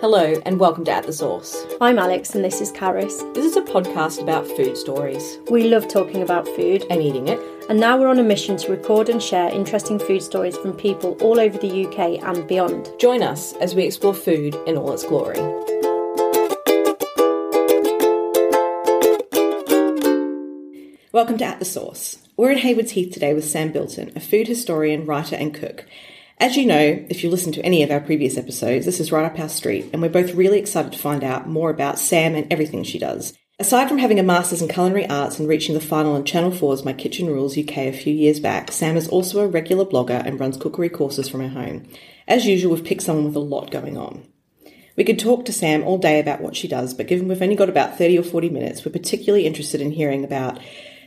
Hello, and welcome to At the Source. I'm Alex, and this is Caris. This is a podcast about food stories We love talking about food, and eating it. and now we're on a mission to record and share interesting food stories from people all over the UK and beyond. Join us as we explore food in all its glory. Welcome to At the Source. We're in Haywards Heath today with Sam Bilton, a food historian, writer, and cook. As you know, if you listen to any of our previous episodes, this is right up our street, and we're both really excited to find out more about Sam and everything she does. Aside from having a master's in culinary arts and reaching the final on Channel 4's My Kitchen Rules UK a few years back, Sam is also a regular blogger and runs cookery courses from her home. As usual, we've picked someone with a lot going on. We could talk to Sam all day about what she does, but given we've only got about 30 or 40 minutes, we're particularly interested in hearing about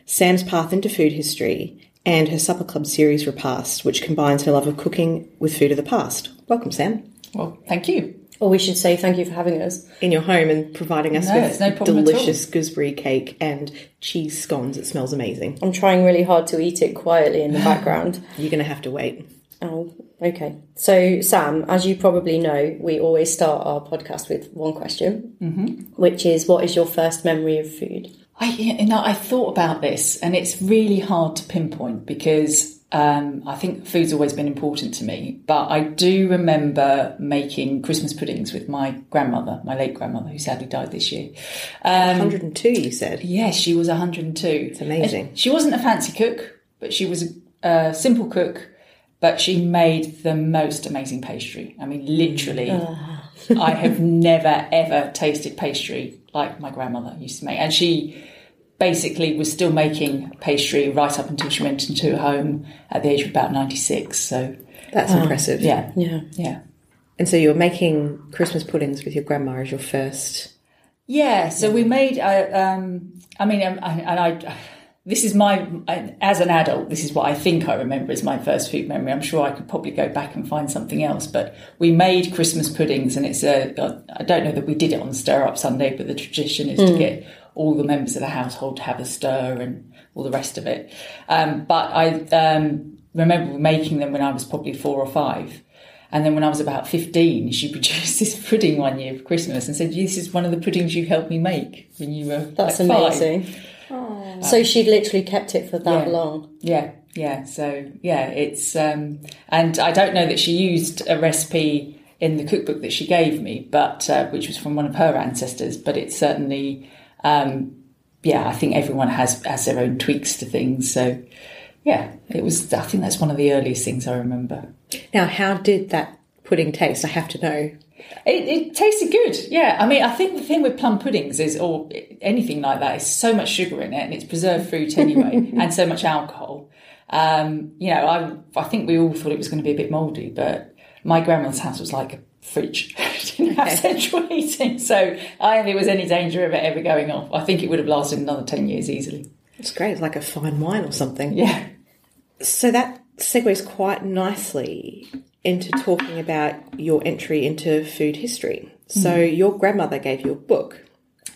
Sam's path into food history and her Supper Club series Repast, which combines her love of cooking with food of the past. Welcome, Sam, Well, thank you. Or we should say thank you for having us. in your home and providing us No, with it's no problem at all. delicious gooseberry cake and cheese scones. It smells amazing. I'm trying really hard to eat it quietly in the background. You're going to have to wait. Oh, okay. So, Sam, as you probably know, we always start our podcast with one question, mm-hmm. which is what is your first memory of food? I, you know, I thought about this, and it's really hard to pinpoint because um, I think food's always been important to me. But I do remember making Christmas puddings with my grandmother, my late grandmother, who sadly died this year. Um, 102, you said. Yes, she was 102. It's amazing. she wasn't a fancy cook, but she was a, a simple cook. But she made the most amazing pastry. I mean, literally, I have never ever tasted pastry like my grandmother used to make. And she basically was still making pastry right up until she went into a home at the age of about 96. So, That's impressive. yeah, Yeah. yeah. And so you were making Christmas puddings with your grandma as your first. Yeah, so we made. Uh, um, I mean, um, I, and I. This is my as an adult. This is what I think I remember as my first food memory. I'm sure I could probably go back and find something else. But we made Christmas puddings, and it's a. I don't know that we did it on Stir Up Sunday, but the tradition is to get all the members of the household to have a stir and all the rest of it. Um, but I um, remember making them when I was probably four or five. And then when I was about 15, she produced this pudding one year for Christmas and said, This is one of the puddings you helped me make when you were That's like five." So she'd literally kept it for that Yeah. long. Yeah, yeah. So, yeah, it's, um, and I don't know that she used a recipe in the cookbook that she gave me, but, uh, which was from one of her ancestors, but it's certainly, um, yeah, I think everyone has, has their own tweaks to things. So, yeah, it was, I think that's one of the earliest things I remember. Now, how did that pudding taste? I have to know. It, it tasted good, yeah. I mean, I think the thing with plum puddings is, or anything like that, is so much sugar in it, and it's preserved fruit anyway, and so much alcohol. Um, you know, I I think we all thought it was going to be a bit mouldy, but my grandmother's house was like a fridge; didn't have central heating, so I there was any danger of it ever going off. I think it would have lasted another ten years easily. It's great. It's like a fine wine or something. Yeah. So that segues quite nicely into talking about your entry into food history. So your grandmother gave you a book.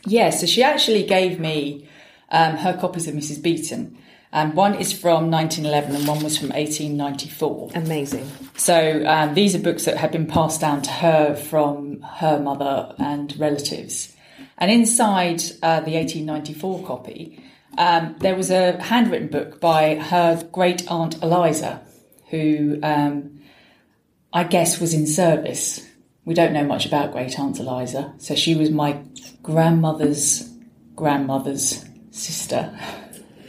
Yeah, so she actually gave me um, her copies of Mrs. Beeton. And one is from 1911 and one was from 1894. Amazing. So um, these are books that have been passed down to her from her mother and relatives. And inside uh, the 1894 copy, um, there was a handwritten book by her great aunt Eliza, who um, I guess was in service. We don't know much about great aunt Eliza, so she was my grandmother's grandmother's sister.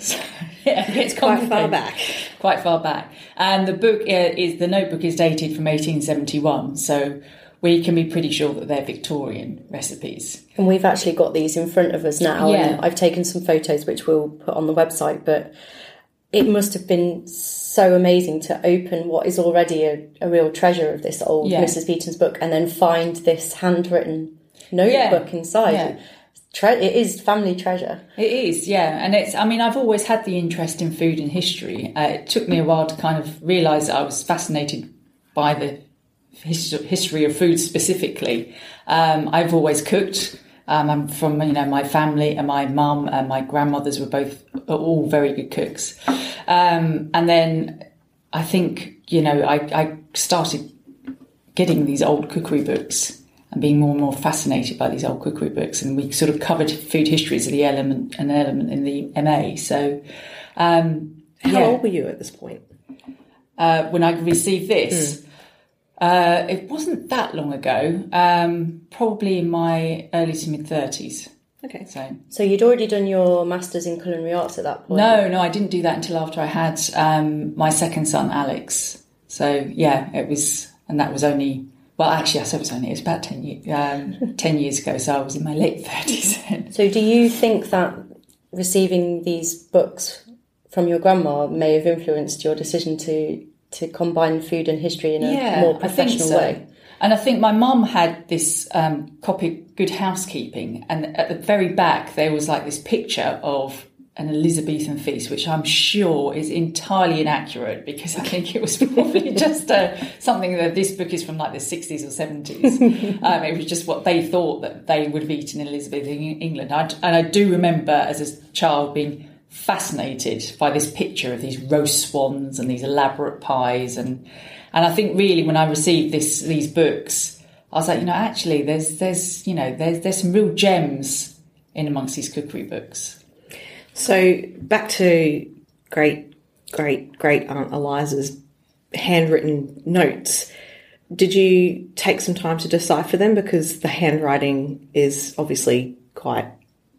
So, yeah, it's Quite far back. quite far back. And the book uh, is the notebook is dated from 1871, so we can be pretty sure that they're Victorian recipes. And we've actually got these in front of us now. Yeah. And I've taken some photos, which we'll put on the website. But it must have been so amazing to open what is already a, a real treasure of this old Yeah. Mrs. Beeton's book and then find this handwritten notebook inside. Yeah. Tre- it is family treasure. It is, yeah, and it's. I mean, I've always had the interest in food and history. Uh, it took me a while to kind of realise that I was fascinated by the his- history of food specifically. Um, I've always cooked. Um, I'm from you know my family and my mum and my grandmothers were both all very good cooks. Um, and then I think you know I, I started getting these old cookery books and being more and more fascinated by these old cookery books. And we sort of covered food history as the element, an element in the MA. So, um, How yeah. old were you at this point? uh, when I received this. Uh, it wasn't that long ago, um, probably in my early to mid 30s. Okay. So, So you'd already done your masters in culinary arts at that point. no, no, I didn't do that until after I had um, my second son, Alex. So, yeah, it was, and that was only, well, actually, I said it was only, it was about 10, year, um, 10 years ago, so I was in my late 30s then. So do you think that receiving these books from your grandma may have influenced your decision to to combine food and history in a more professional so. way? And I think my mum had this um, copy, Good Housekeeping, and at the very back there was like this picture of an Elizabethan feast, which I'm sure is entirely inaccurate because I think it was probably just uh, something that this book is from like the 60s or 70s. um, it was just what they thought that they would have eaten in Elizabethan England. I, and I do remember as a child being fascinated by this picture of these roast swans and these elaborate pies. And and I think really when I received this these books I was like you know actually there's there's you know there's there's some real gems in amongst these cookery books. So back to great, great, great Aunt Eliza's handwritten notes. Did you take some time to decipher them? Because the handwriting is obviously quite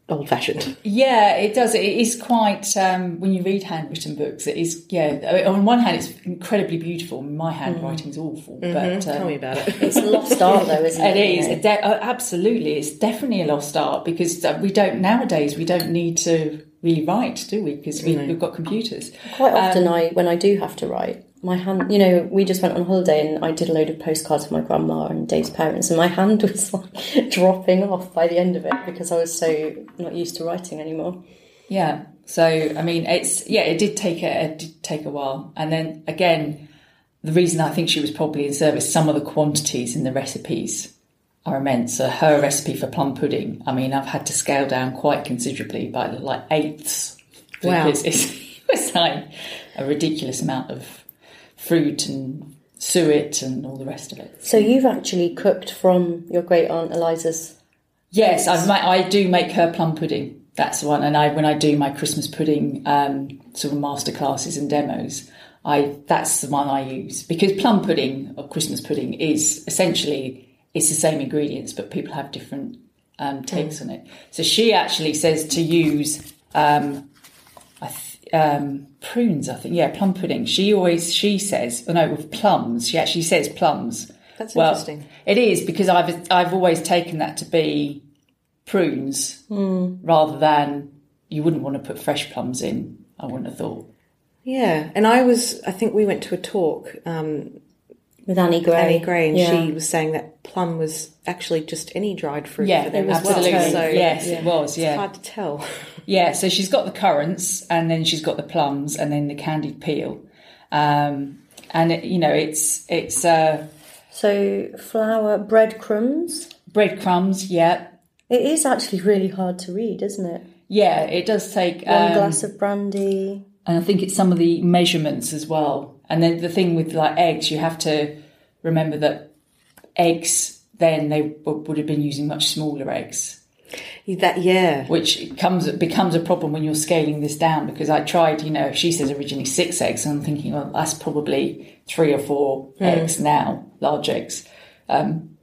old fashioned? yeah it does it is quite um, when you read handwritten books it is yeah I mean, on one hand it's incredibly beautiful my handwriting's awful but um, Tell me about it. It's a lost art, though, isn't it? It is? It de- uh, absolutely. It's definitely a lost art because uh, we don't nowadays. We don't need to really write, do we? Because we, we've got computers. Quite often, Um, I when I do have to write, my hand. You know, we just went on holiday and I did a load of postcards for my grandma and Dave's parents, and my hand was like dropping off by the end of it because I was so not used to writing anymore. Yeah. So I mean, it's yeah. It did take a it did take a while, and then again, the reason I think she was probably in service. Some of the quantities in the recipes are immense. So her recipe for plum pudding. I mean, I've had to scale down quite considerably by like eighths Wow. because it's, it was like a ridiculous amount of fruit and suet and all the rest of it. So you've actually cooked from your great aunt Eliza's. Yes, I, I do make her plum pudding. That's the one. And I when I do my Christmas pudding um, sort of master classes and demos, I that's the one I use because plum pudding or Christmas pudding is essentially it's the same ingredients, but people have different um, takes on it. So she actually says to use um, I um, prunes. I think yeah, plum pudding. She always she says oh no with plums. She actually says plums. That's Well, interesting. It is because I've I've always taken that to be prunes rather than you wouldn't want to put fresh plums in. I wouldn't have thought. Yeah, and I was. I think we went to a talk. Um, With Annie Gray. Annie Gray, and Yeah. she was saying that plum was actually just any dried fruit Yeah, for them as absolutely. well. So yes, yeah. it was. it's Yeah, hard to tell. yeah. So she's got the currants, and then she's got the plums, and then the candied peel. Um, and it, you know, it's it's uh, So flour, breadcrumbs. breadcrumbs. Yeah, It is actually really hard to read, isn't it? yeah. It does take One um, glass of brandy. and I think it's some of the measurements as well. And then the thing with like eggs, you have to remember that eggs then they w- would have been using much smaller eggs, That yeah, which comes becomes a problem when you're scaling this down. Because I tried, you know, she says originally six eggs, and I'm thinking, well, that's probably three or four eggs now, large eggs. Um,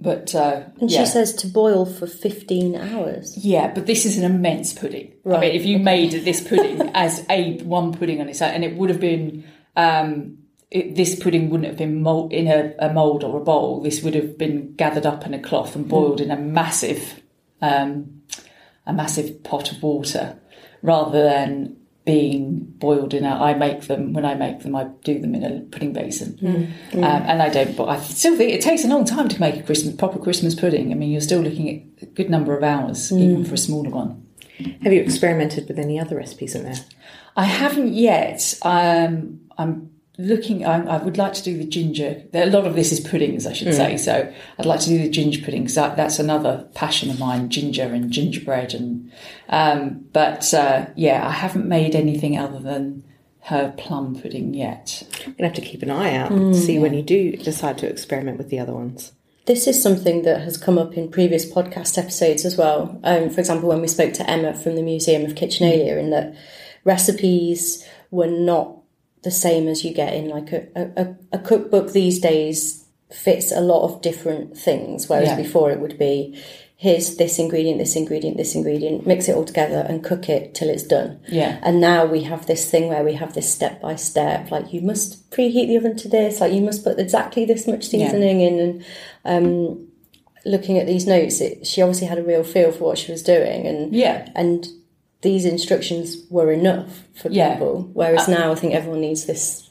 but uh, And yeah. she says to boil for 15 hours. Yeah, but this is an immense pudding. I Right, mean, if you made this pudding as a one pudding on its own, and it would have been um, it, this pudding wouldn't have been mold, in a, a mold or a bowl. This would have been gathered up in a cloth and boiled in a massive um, a massive pot of water, rather than being boiled in a. I make them when I make them. I do them in a pudding basin, um, and I don't. But I still think it takes a long time to make a Christmas proper Christmas pudding. I mean, you're still looking at a good number of hours, even for a smaller one. have you experimented with any other recipes in there? I haven't yet. Um, I'm looking. I, I would like to do the ginger. A lot of this is puddings, I should say. So I'd like to do the ginger pudding because that, that's another passion of mine: ginger and gingerbread. And um, but uh, yeah, I haven't made anything other than her plum pudding yet. You're gonna have to keep an eye out and see when you do decide to experiment with the other ones. this is something that has come up in previous podcast episodes as well. Um, for example, when we spoke to Emma from the Museum of Kitchenalia, in that recipes were not the same as you get in like a, a, a cookbook these days fits a lot of different things, whereas Yeah. before it would be here's this ingredient, this ingredient, this ingredient, mix it all together and cook it till it's done. Yeah. And now we have this thing where we have this step by step, like you must preheat the oven to this, like you must put exactly this much seasoning in, and um, looking at these notes, it, she obviously had a real feel for what she was doing, and Yeah. and these instructions were enough for Yeah. people. Whereas now, I think everyone needs this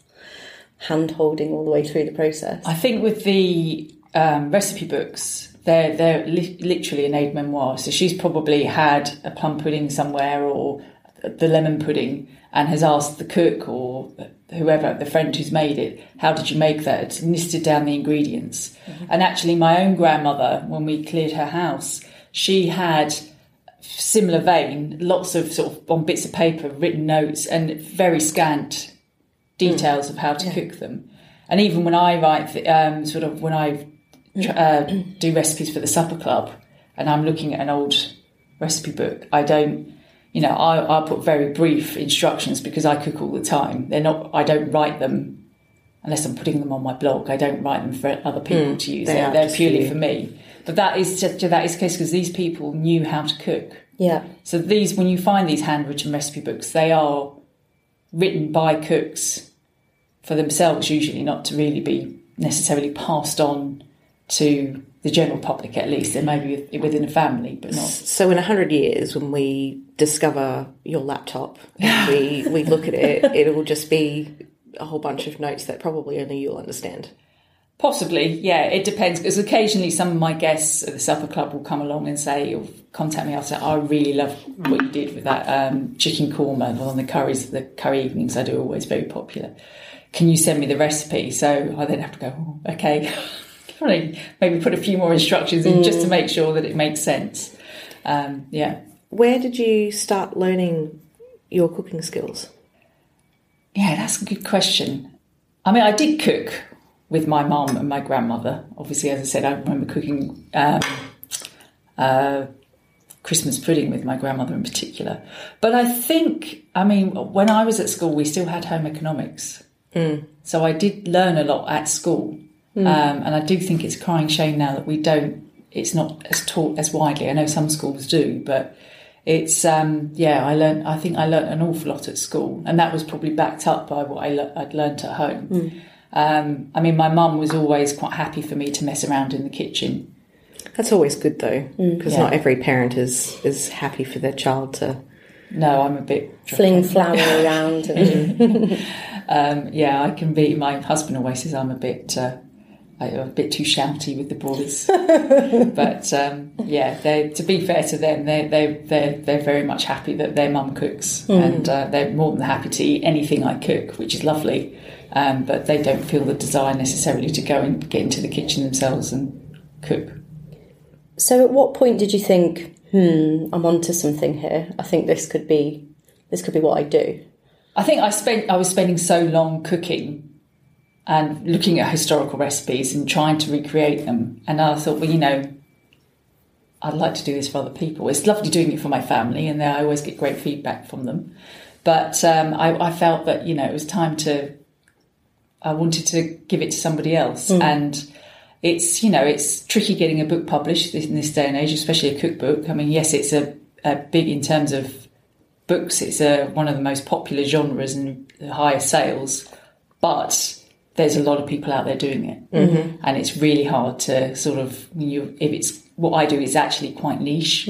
hand holding all the way through the process. I think with the um, recipe books, they're they're li- literally an aid memoir. So she's probably had a plum pudding somewhere or the lemon pudding, and has asked the cook or whoever the friend who's made it, "How did you make that?" It's listed down the ingredients. And actually, my own grandmother, when we cleared her house, she had similar vein, lots of sort of on bits of paper written notes and very scant details of how to cook them. And even when I write, the- um, sort of when I uh, do recipes for the supper club, and I'm looking at an old recipe book, I don't, you know, I, I put very brief instructions because I cook all the time. They're not, I don't write them unless I'm putting them on my blog. I don't write them for other people to use. they They're, they're purely for me. But that is just, that is the case because these people knew how to cook. yeah, So these, when you find these handwritten recipe books, they are written by cooks for themselves, usually not to really be necessarily passed on to the general public. At least they may be within a family, but not. So in a hundred years, when we discover your laptop we we look at it, it will just be a whole bunch of notes that probably only you'll understand. Possibly, yeah, it depends. Because occasionally, some of my guests at the supper club will come along and say, or contact me after, I really love what you did with that um, chicken korma on the curries. The curry evenings I do are always very popular. Can you send me the recipe? So I then have to go, oh, okay, Probably maybe put a few more instructions in just to make sure that it makes sense. Um, yeah. Where did you start learning your cooking skills? Yeah, that's a good question. I mean, I did cook with my mum and my grandmother. Obviously, as I said, I remember cooking um, uh, Christmas pudding with my grandmother in particular. But I think, I mean, when I was at school, we still had home economics. So I did learn a lot at school. Um, and I do think it's a crying shame now that we don't, it's not as taught as widely. I know some schools do, but it's, um, yeah, I learned, I think I learned an awful lot at school. And that was probably backed up by what I le- I'd learnt at home. Um, I mean, my mum was always quite happy for me to mess around in the kitchen. That's always good though, because Yeah. not every parent is is happy for their child to. No, I'm a bit Fling flour around. And, Um, yeah, I can be. My husband always says I'm a bit, uh, I'm a bit too shouty with the boys. but um, yeah, they. To be fair to them, they they they they're very much happy that their mum cooks, and uh, they're more than happy to eat anything I cook, which is lovely. Um, but they don't feel the desire necessarily to go and get into the kitchen themselves and cook. so, at what point did you think, "Hmm, I'm onto something here. I think this could be, this could be what I do." I think I spent I was spending so long cooking and looking at historical recipes and trying to recreate them. And I thought, well, you know, I'd like to do this for other people. It's lovely doing it for my family, and I always get great feedback from them. But um, I, I felt that you know it was time to. I wanted to give it to somebody else, and it's you know it's tricky getting a book published in this day and age, especially a cookbook. I mean, yes, it's a, a big in terms of books. It's a, one of the most popular genres and the highest sales, but there's a lot of people out there doing it, mm-hmm. and it's really hard to sort of you if it's what I do is actually quite niche.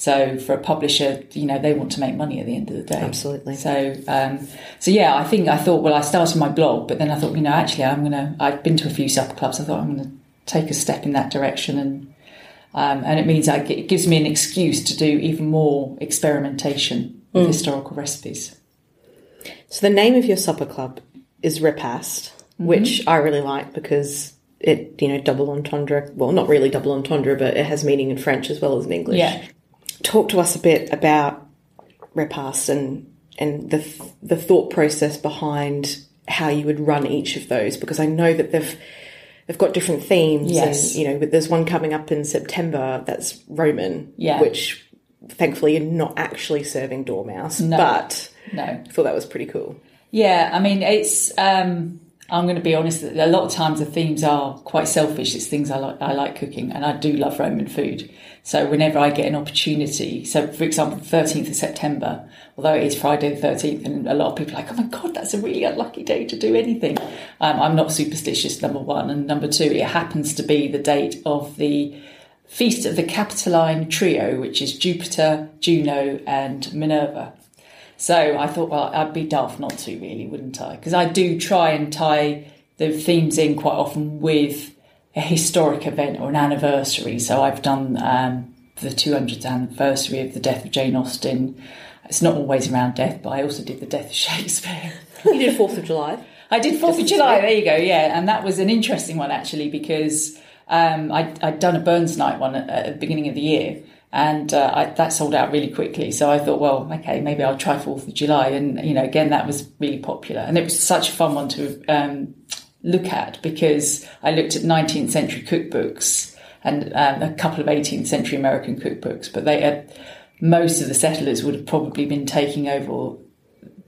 So for a publisher, you know, they want to make money at the end of the day. Absolutely. So, um, so yeah, I think I thought, well, I started my blog, but then I thought, you know, actually, I'm gonna. I've been to a few supper clubs. I thought I'm gonna take a step in that direction, and um, and it means I, it gives me an excuse to do even more experimentation with historical recipes. So the name of your supper club is Repast, which I really like because it, you know, double entendre. Well, not really double entendre, but it has meaning in French as well as in English. Yeah. Talk to us a bit about Repast and and the the thought process behind how you would run each of those because I know that they've they've got different themes. Yes. And, you know, but there's one coming up in September that's Roman, Yeah. which thankfully you're not actually serving dormouse, No. but No. I thought that was pretty cool. Yeah, I mean, it's. Um, I'm going to be honest. A lot of times the themes are quite selfish. It's things I like. I like cooking, and I do love Roman food. So whenever I get an opportunity, so for example, the 13th of September, although it is Friday the 13th, and a lot of people are like, oh my god, that's a really unlucky day to do anything. Um, I'm not superstitious. Number one, and number two, it happens to be the date of the feast of the Capitoline Trio, which is Jupiter, Juno, and Minerva. So I thought, well, I'd be daft not to, really, wouldn't I? Because I do try and tie the themes in quite often with a historic event or an anniversary. So I've done um, the 200th anniversary of the death of Jane Austen. It's not always around death, but I also did the death of Shakespeare. You did 4th of July. I did Fourth of July. There you go. Yeah, and that was an interesting one actually because um, I, I'd done a Burns night one at, at the beginning of the year, and uh, I, that sold out really quickly. So I thought, well, okay, maybe I'll try Fourth of July, and you know, again, that was really popular, and it was such a fun one to um, look at because I looked at 19th century cookbooks and um, a couple of 18th century American cookbooks, but they had most of the settlers would have probably been taking over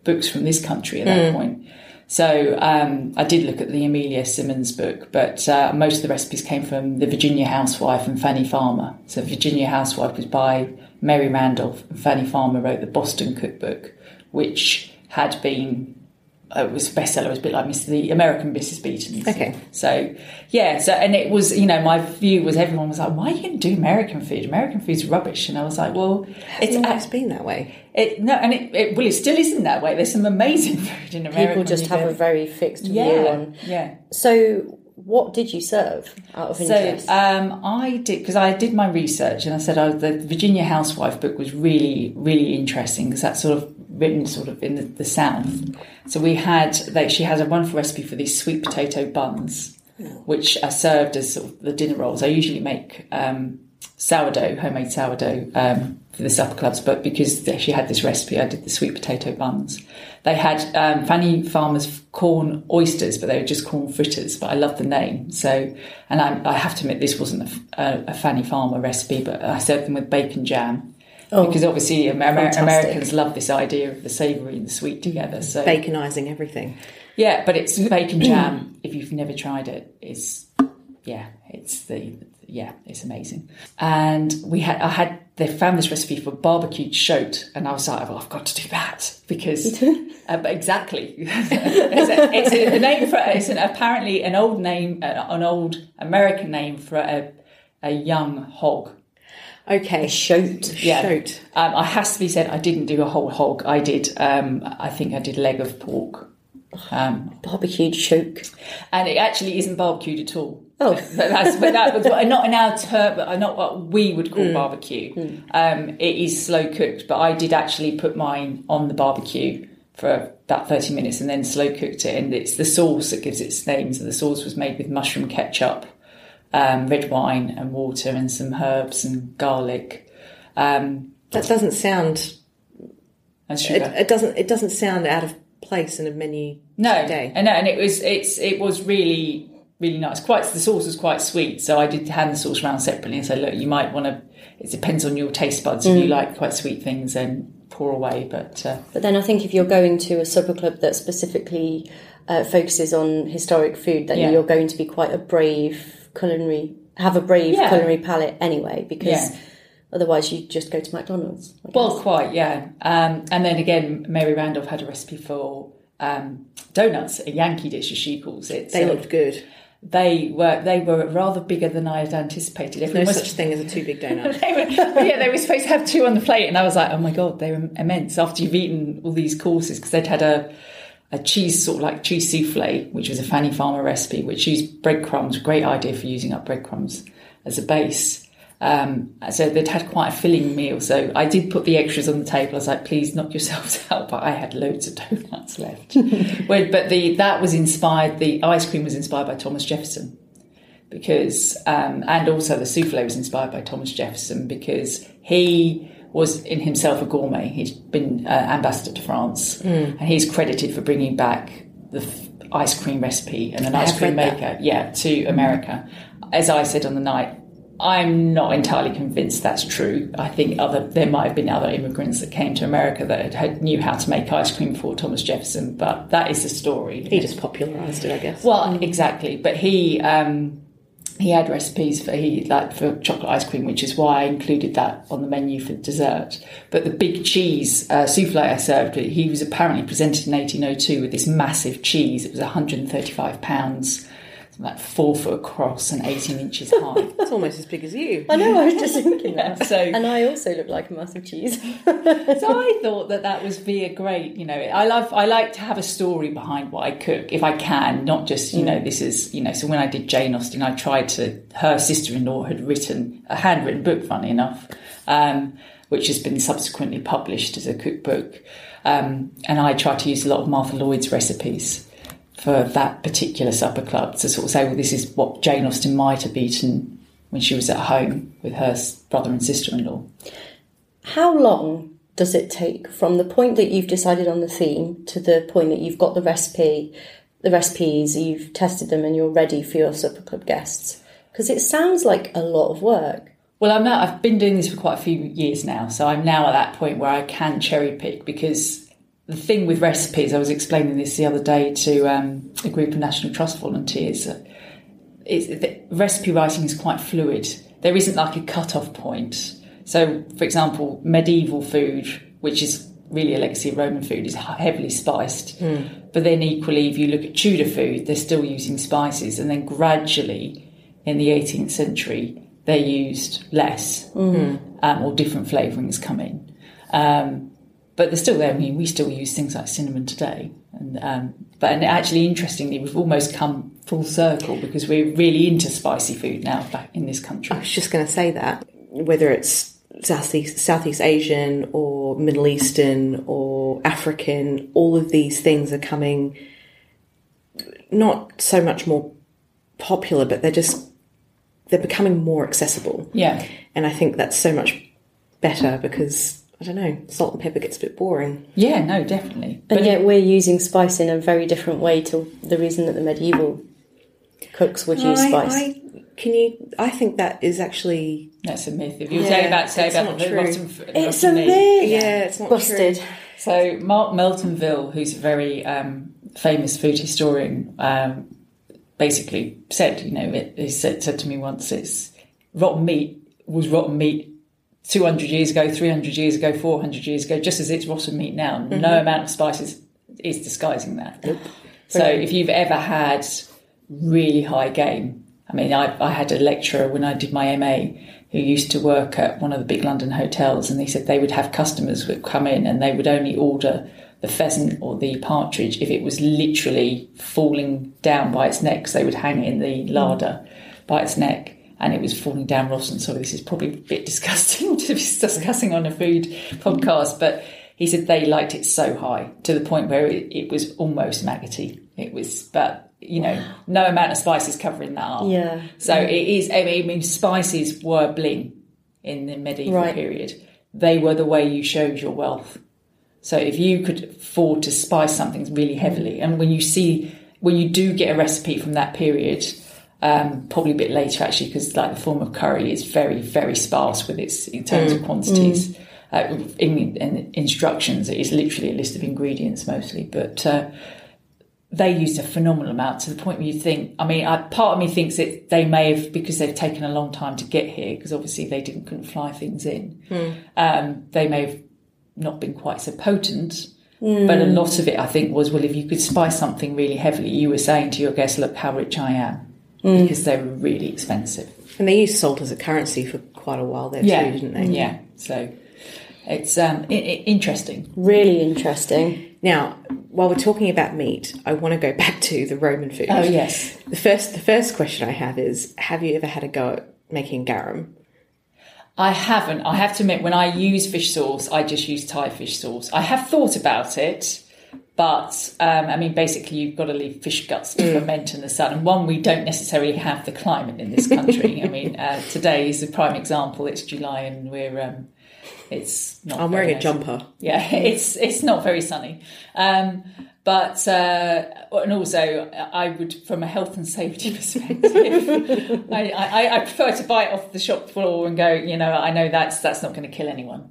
books from this country at that point. So um, I did look at the Amelia Simmons book, but uh, most of the recipes came from the Virginia Housewife and Fanny Farmer. So Virginia Housewife was by Mary Randolph, and Fanny Farmer wrote the Boston Cookbook, which had been it was a bestseller. It was a bit like Mr. the American Mrs. Beeton's. Okay. So yeah, so and it was you know my view was everyone was like, why are you going to do American food? American food's rubbish, and I was like, well, It's it's always been that way. it, no, and it, it well, it still isn't that way. There's some amazing food in America. People just have a very fixed view on. yeah. So, what did you serve out of So interest? um, I did because I did my research and I said oh, the Virginia Housewife book was really really interesting because that sort of written sort of in the, the South. So we had they, she has a wonderful recipe for these sweet potato buns, which are served as sort of the dinner rolls. I usually make um, sourdough, homemade sourdough um, for the supper clubs, but because she had this recipe, I did the sweet potato buns. They had um, Fanny Farmer's corn oysters, but they were just corn fritters. But I love the name, so and I, I have to admit this wasn't a, a, a Fanny Farmer recipe, but I served them with bacon jam. Because obviously Amer- Americans love this idea of the savoury and the sweet together. So Baconizing everything. yeah, but it's bacon jam. if you've never tried it, it's yeah, it's the yeah, it's amazing. And we had I had they found this recipe for barbecued shoat, and I was like, well, I've got to do that because uh, exactly, it's, a, it's a name for it's an, apparently an old name, uh, an old American name for a a young hog. Okay. Shoat. Yeah. Shoat. Um, I has to be said, I didn't do a whole hog. I did. Um, I think I did leg of pork. Um, Barbecued shoat. and it actually isn't barbecued at all. Oh. but that's but that was not in our term, but not what we would call barbecue. Um, it is slow cooked, but I did actually put mine on the barbecue for about thirty minutes and then slow cooked it. And it's the sauce that gives it its name. So the sauce was made with mushroom ketchup, um, red wine, and water, and some herbs and garlic. Um, That doesn't sound. and It, sugar. it doesn't. It doesn't sound out of place in a menu No, today. and no, and it was it's it was really really nice. Quite the sauce was quite sweet, so I did hand the sauce around separately and said, look, you might want to. It depends on your taste buds. If you like quite sweet things, then pour away. But uh, But then I think if you're going to a supper club that specifically uh, focuses on historic food, then Yeah. you're going to be quite a brave culinary, have a brave Yeah. culinary palate anyway, because Yeah. otherwise you just go to McDonald's. Well, quite yeah. Um, and then again, Mary Randolph had a recipe for um, donuts, a Yankee dish as she calls it. They So looked good. they were they were rather bigger than I had anticipated. No was- such thing as a too big donut. they were, yeah, they were supposed to have two on the plate, and I was like, oh my god, they were immense. After you've eaten all these courses, because they'd had a a cheese sort of like cheese souffle, which was a Fanny Farmer recipe, which used breadcrumbs. Great idea for using up breadcrumbs as a base. Um, so they'd had quite a filling meal. So I did put the extras on the table. I was like, please knock yourselves out. But I had loads of donuts left. But the that was inspired. The ice cream was inspired by Thomas Jefferson because um, and also the souffle was inspired by Thomas Jefferson because he was in himself a gourmet. He's been uh, ambassador to France, and he's credited for bringing back the f- ice cream recipe and an I ice cream read that. maker, yeah, to America. As I said on the night, I'm not entirely convinced that's true. I think other there might have been other immigrants that came to America that had, had knew how to make ice cream before Thomas Jefferson, but that is the story. He just popularised it, I guess. Well, exactly. But he um, he had recipes for he like for chocolate ice cream, which is why I included that on the menu for dessert. But the big cheese uh, souffle I served, he was apparently presented in 1802 with this massive cheese. It was 135 pounds, like four foot across and 18 inches high. It's almost as big as you. I know. I was just thinking Yeah, that. so- and I also look like a massive cheese. so I thought that that was be a great, you know, I love, I like to have a story behind what I cook if I can, not just, you know, this is, you know, so when I did Jane Austen, I tried to, her sister-in-law had written a handwritten book, funny enough, um, which has been subsequently published as a cookbook. Um, and I tried to use a lot of Martha Lloyd's recipes for that particular supper club to sort of say, well, this is what Jane Austen might have eaten when she was at home with her brother and sister-in-law. How long does it take from the point that you've decided on the theme to the point that you've got the recipe, the recipes, you've tested them, and you're ready for your supper club guests? Because it sounds like a lot of work. Well, I'm now, I've been doing this for quite a few years now, so I'm now at that point where I can cherry pick because the thing with recipes, I was explaining this the other day to um, a group of National Trust volunteers. uh, Is the recipe writing is quite fluid. There isn't like a cut-off point. So, for example, medieval food, which is really a legacy of Roman food, is heavily spiced. But then, equally, if you look at Tudor food, they're still using spices, and then gradually, in the 18th century, they used less um, or different flavourings come in. Um, but they're still there. I mean, we still use things like cinnamon today. And, um, but and actually, interestingly, we've almost come full circle because we're really into spicy food now back in this country. I was just going to say that whether it's Southeast, Southeast Asian or Middle Eastern or African, all of these things are coming not so much more popular, but they're just they're becoming more accessible. Yeah. And I think that's so much better because I don't know, salt and pepper gets a bit boring. Yeah, no, definitely. And yet we're using spice in a very different way to the reason that the medieval cooks would use I, spice. I, can you? I think that is actually That's a myth. If you Yeah, say about say it's about not the true. rotten, it's a meat. myth. yeah, it's not Busted. True. So Marc Meltonville, who's a very um, famous food historian, um, basically said, you know, it, he said, said to me once, it's rotten meat was rotten meat 200 years ago, 300 years ago, 400 years ago, just as it's rotten meat now. Mm-hmm. No amount of spices is disguising that. So if you've ever had really high game, I mean, I, I had a lecturer when I did my MA who used to work at one of the big London hotels, and he said they would have customers would come in and they would only order the pheasant or the partridge if it was literally falling down by its neck, because they would hang it in the mm. larder by its neck. And it was falling down rotten. So this is probably a bit disgusting to be discussing on a food podcast, but he said they liked it so high to the point where it, it was almost maggoty. It was, but you know, no amount of spices covering that up. Yeah. So it is. I mean, I mean, spices were bling in the medieval Right. period. They were the way you showed your wealth. So if you could afford to spice something really heavily, and when you see when you do get a recipe from that period, um, probably a bit later actually, because like the Forme of Cury is very very sparse with its in terms of quantities. Uh, in, in instructions, it is literally a list of ingredients mostly, but. Uh, they used a phenomenal amount to the point where you think, I mean, I, part of me thinks that they may have, because they've taken a long time to get here, because obviously they didn't couldn't fly things in, um, they may have not been quite so potent. But a lot of it, I think, was well, if you could spice something really heavily, you were saying to your guests, look how rich I am, because they were really expensive. And they used salt as a currency for quite a while there too, didn't they? Yeah. So it's um, I- I- interesting. Really interesting. Now, while we're talking about meat, I want to go back to the Roman food. Oh, yes. The first, the first question I have is: Have you ever had a go at making garum? I haven't. I have to admit, when I use fish sauce, I just use Thai fish sauce. I have thought about it, but um, I mean, basically, you've got to leave fish guts to ferment in the sun. And one, we don't necessarily have the climate in this country. I mean, uh, today is a prime example. It's July, and we're um, it's not. I'm wearing a nice. jumper. Yeah, it's it's not very sunny. Um, But uh, and also, I would, from a health and safety perspective, I, I, I prefer to buy it off the shop floor and go. You know, I know that's that's not going to kill anyone.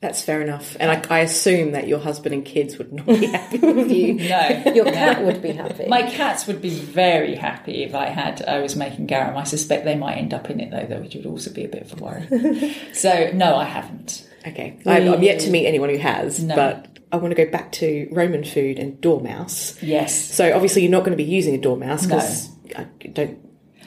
That's fair enough. And I, I assume that your husband and kids would not be happy with you. No, Your cat would be happy. my cats would be very happy if I had I was making garum. I suspect they might end up in it though, though, which would also be a bit of a worry. so no, I haven't. Okay. I'm, I'm yet to meet anyone who has, No. but I want to go back to Roman food and dormouse. Yes. So obviously you're not going to be using a dormouse because I don't.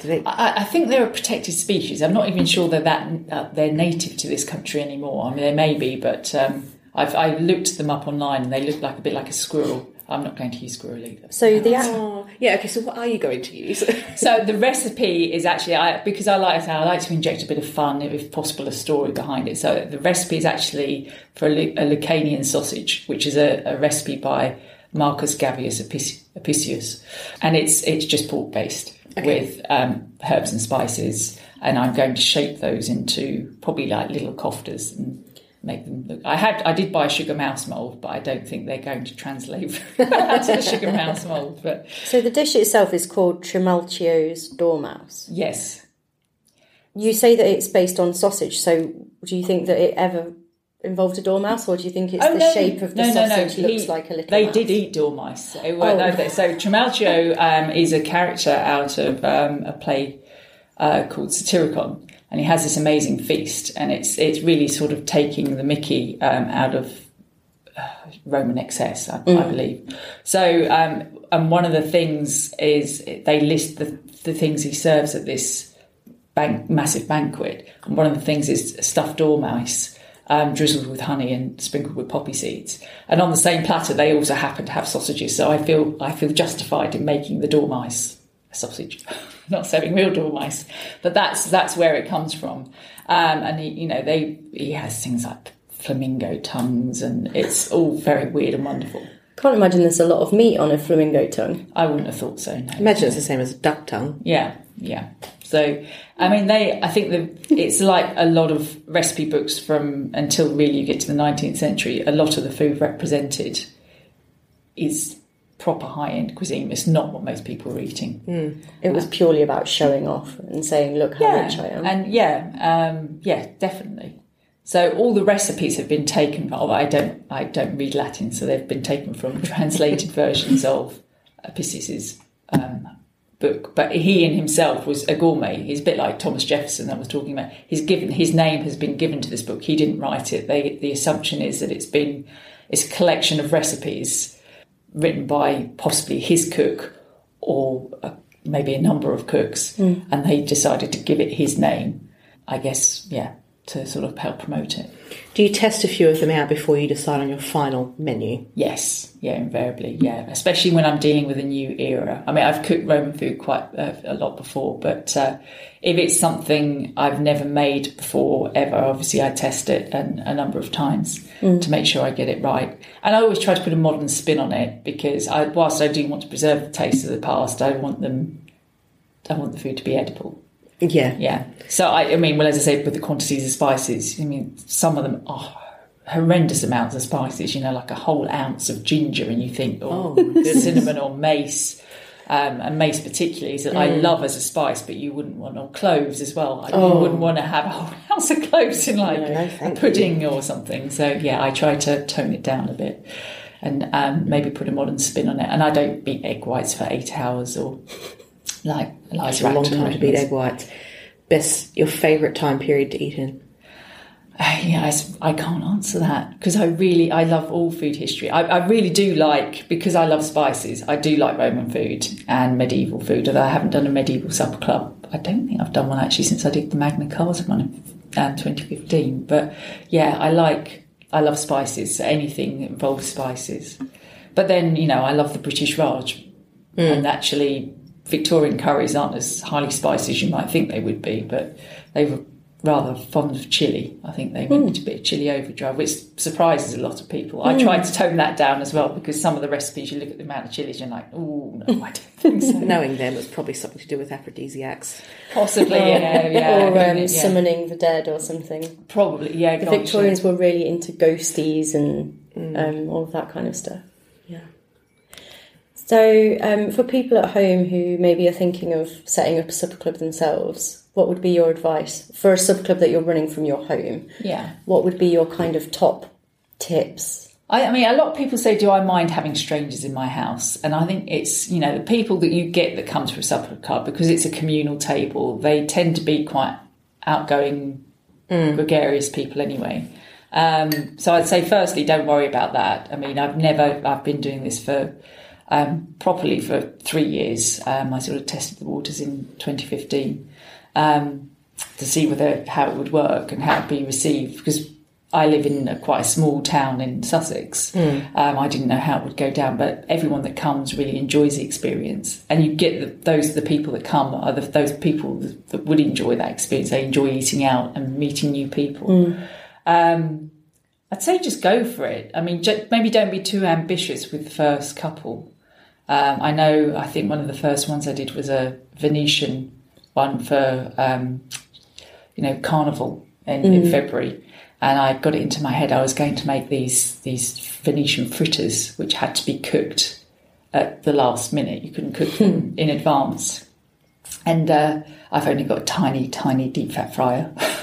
Do they, I, I think they're a protected species. I'm not even sure they're that uh, they're native to this country anymore. I mean, they may be, but um, I've I looked them up online and they look like a bit like a squirrel. I'm not going to use squirrel either. so the oh, yeah. Okay. So what are you going to use? So the recipe is actually I, because I like I like to inject a bit of fun, if possible, a story behind it. So the recipe is actually for a, a Lucanian sausage, which is a, a recipe by Marcus Gavius Apicius, Apicius. and it's it's just pork based with um, herbs and spices, and I'm going to shape those into probably like little koftas and. Make them look. I had. I did buy a sugar mouse mold, but I don't think they're going to translate to the sugar mouse mold. But so the dish itself is called Trimalchio's dormouse. yes, You say that it's based on sausage. So do you think that it ever involved a dormouse, or do you think it's Oh, the no. shape of the No, no, no. sausage looks He- like a little? They mouse? did eat dormice. It Oh. So Trimalchio um, is a character out of um, a play uh, called Satyricon, and he has this amazing feast, and it's it's really sort of taking the Mickey um, out of uh, Roman excess, I, I believe. So, um, and one of the things is they list the the things he serves at this bank, massive banquet, and one of the things is stuffed dormice um, drizzled with honey and sprinkled with poppy seeds. And on the same platter, they also happen to have sausages. So I feel I feel justified in making the dormice a sausage, not serving real dormice. But that's that's where it comes from. Um, and he, you know, they he has things like flamingo tongues, and it's all very weird and wonderful. Can't imagine there's a lot of meat on a flamingo tongue. I wouldn't have thought so. No. Imagine it's the same as a duck tongue. Yeah, yeah. So, I mean, they. I think the it's like a lot of recipe books from until really you get to the nineteenth century. A lot of the food represented is proper high end cuisine. It's not what most people are eating. It was purely about showing off and saying, "Look how yeah, rich I am." and yeah, um, yeah, definitely. So all the recipes have been taken. from I don't, I don't read Latin, so they've been taken from translated versions of Apicius's um, book. But he in himself was a gourmet. He's a bit like Thomas Jefferson that I was talking about. He's given his name has been given to this book. He didn't write it. They, the assumption is that it's been it's a collection of recipes written by possibly his cook or uh, maybe a number of cooks, and they decided to give it his name. I guess, yeah, to sort of help promote it. Do you test a few of them out before you decide on your final menu? Yes, yeah, invariably, yeah. Especially when I'm dealing with a new era. I mean, I've cooked Roman food quite uh, a lot before, but uh, if it's something I've never made before ever, obviously I test it an, a number of times to make sure I get it right. And I always try to put a modern spin on it because I, whilst I do want to preserve the taste of the past, I want them, I want the food to be edible. Yeah. Yeah. So I, I mean, well, as I said, with the quantities of spices, I mean, some of them are horrendous amounts of spices. You know, like a whole ounce of ginger, and you think, oh, Oh, cinnamon or mace. Um, and mace particularly is that I love as a spice, but you wouldn't want or cloves as well. Like, You wouldn't want to have a whole ounce of cloves in like No, a thank you. pudding or something. So yeah, I try to tone it down a bit and um, maybe put a modern spin on it. And I don't beat egg whites for eight hours or like It's a long time to beat egg whites. Best your favourite time period to eat in? Uh, yeah, I, I can't answer that because I really I love all food history. I, I really do like because I love spices. I do like Roman food and medieval food. Although I haven't done a medieval supper club, I don't think I've done one actually since I did the Magna Carta one in um, 2015. But yeah, I like I love spices. So anything that involves spices. But then you know I love the British Raj, and actually Victorian curries aren't as highly spicy as you might think they would be, but they were rather fond of chili. I think they went a bit of chili overdrive, which surprises a lot of people. I tried to tone that down as well because some of the recipes you look at the amount of chilies, you're like, oh no, I don't think so. Knowing them, it's probably something to do with aphrodisiacs. Possibly, yeah, yeah, or um, yeah. summoning the dead or something. probably, yeah. The gosh, Victorians were really into ghosties and um, all of that kind of stuff. So, um, for people at home who maybe are thinking of setting up a supper club themselves, what would be your advice for a supper club that you're running from your home? Yeah. What would be your kind of top tips? I, I mean, a lot of people say, "Do I mind having strangers in my house?" And I think it's you know the people that you get that come to a supper club because it's a communal table. They tend to be quite outgoing, gregarious people anyway. Um, so I'd say, firstly, don't worry about that. I mean, I've never, I've been doing this for um, properly for three years. Um, I sort of tested the waters in 2015 um, to see whether how it would work and how it'd be received because I live in a, quite a small town in Sussex. Um, I didn't know how it would go down, but everyone that comes really enjoys the experience, and you get the, those the people that come are the, those people that, that would enjoy that experience. They enjoy eating out and meeting new people. Um, I'd say just go for it. I mean, ju- maybe don't be too ambitious with the first couple. Um, I know. I think one of the first ones I did was a Venetian one for um, you know carnival in, in February, and I got it into my head I was going to make these these Venetian fritters, which had to be cooked at the last minute. You couldn't cook them in advance, and uh, I've only got a tiny, tiny deep fat fryer.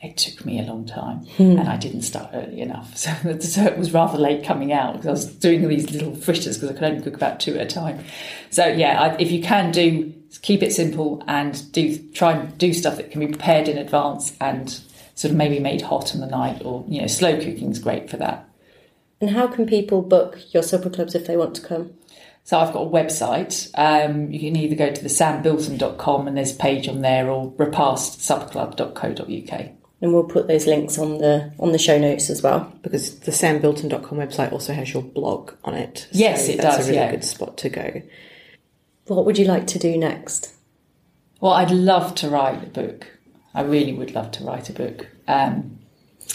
It took me a long time, and I didn't start early enough, so the dessert was rather late coming out because I was doing these little fritters because I could only cook about two at a time. So yeah, I, if you can do, keep it simple and do try and do stuff that can be prepared in advance and sort of maybe made hot on the night, or you know, slow cooking is great for that. And how can people book your supper clubs if they want to come? So I've got a website. Um, you can either go to the sambilton.com and there's a page on there, or repastsupperclub.co.uk. And we'll put those links on the on the show notes as well. Because the sambilton.com website also has your blog on it. Yes, it that's does, a really yeah. good spot to go. What would you like to do next? Well, I'd love to write a book. I really would love to write a book. Um,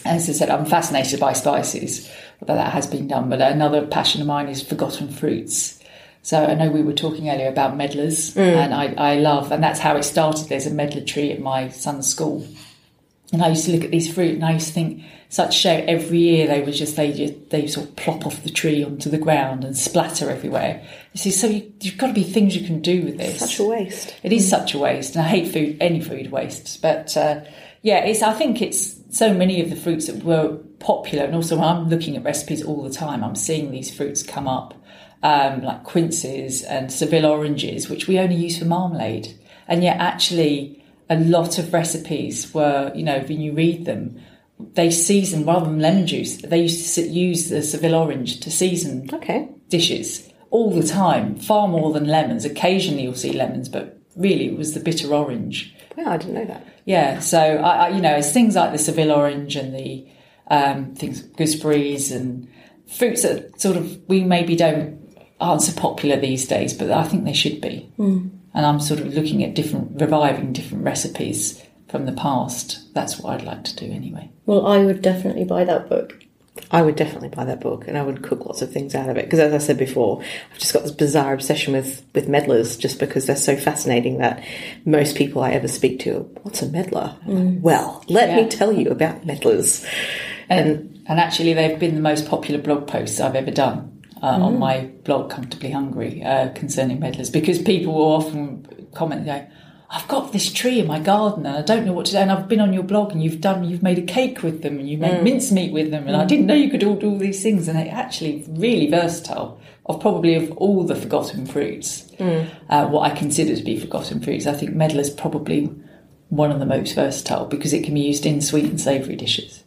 as I said, I'm fascinated by spices, although that has been done. But another passion of mine is forgotten fruits. So I know we were talking earlier about medlars, and I, I love, and that's how it started. There's a medlar tree at my son's school, and I used to look at these fruit, and I used to think, such show Every year they would just they just they sort of plop off the tree onto the ground and splatter everywhere. You see, so you, you've got to be things you can do with this. Such a waste. It is such a waste, and I hate food, any food waste. But uh, yeah, it's. I think it's so many of the fruits that were popular, and also I'm looking at recipes all the time. I'm seeing these fruits come up, um, like quinces and Seville oranges, which we only use for marmalade, and yet actually a lot of recipes were, you know, when you read them, they season rather than lemon juice. They used to use the Seville orange to season Okay. dishes all the time, far more than lemons. Occasionally you'll see lemons, but really it was the bitter orange. Well, I didn't know that. Yeah, so I, I you know, it's things like the Seville orange and the um, things gooseberries and fruits that sort of we maybe don't aren't so popular these days, but I think they should be. And I'm sort of looking at different, reviving different recipes from the past. That's what I'd like to do anyway. Well, I would definitely buy that book. I would definitely buy that book and I would cook lots of things out of it. Because as I said before, I've just got this bizarre obsession with, with medlars just because they're so fascinating that most people I ever speak to, what's a medlar? I'm mm. Well, let Yeah. me tell you about medlars. And, and actually, they've been the most popular blog posts I've ever done uh, on my blog, Comfortably Hungry, uh, concerning medlars, because people will often comment go, I've got this tree in my garden and I don't know what to do. And I've been on your blog and you've done, you've made a cake with them and you made mincemeat with them. And I didn't know you could all do all these things. And they're actually really versatile. Of probably of all the forgotten fruits, uh, what I consider to be forgotten fruits, I think medlar's probably one of the most versatile because it can be used in sweet and savoury dishes.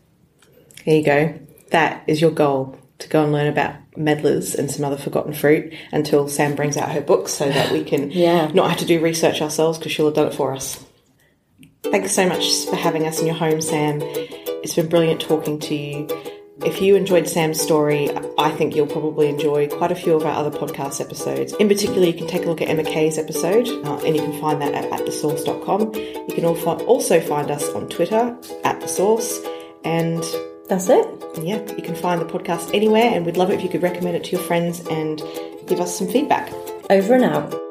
There you go. That is your goal to go and learn about medlars and some other forgotten fruit until Sam brings out her books so that we can Yeah. not have to do research ourselves because she'll have done it for us. Thanks so much for having us in your home, Sam. It's been brilliant talking to you. If you enjoyed Sam's story, I think you'll probably enjoy quite a few of our other podcast episodes. In particular, you can take a look at Emma Kay's episode, uh, and you can find that at, at thesource.com. You can also find us on Twitter at the source, and That's it. yeah, you can find the podcast anywhere, and we'd love it if you could recommend it to your friends and give us some feedback. Over and out.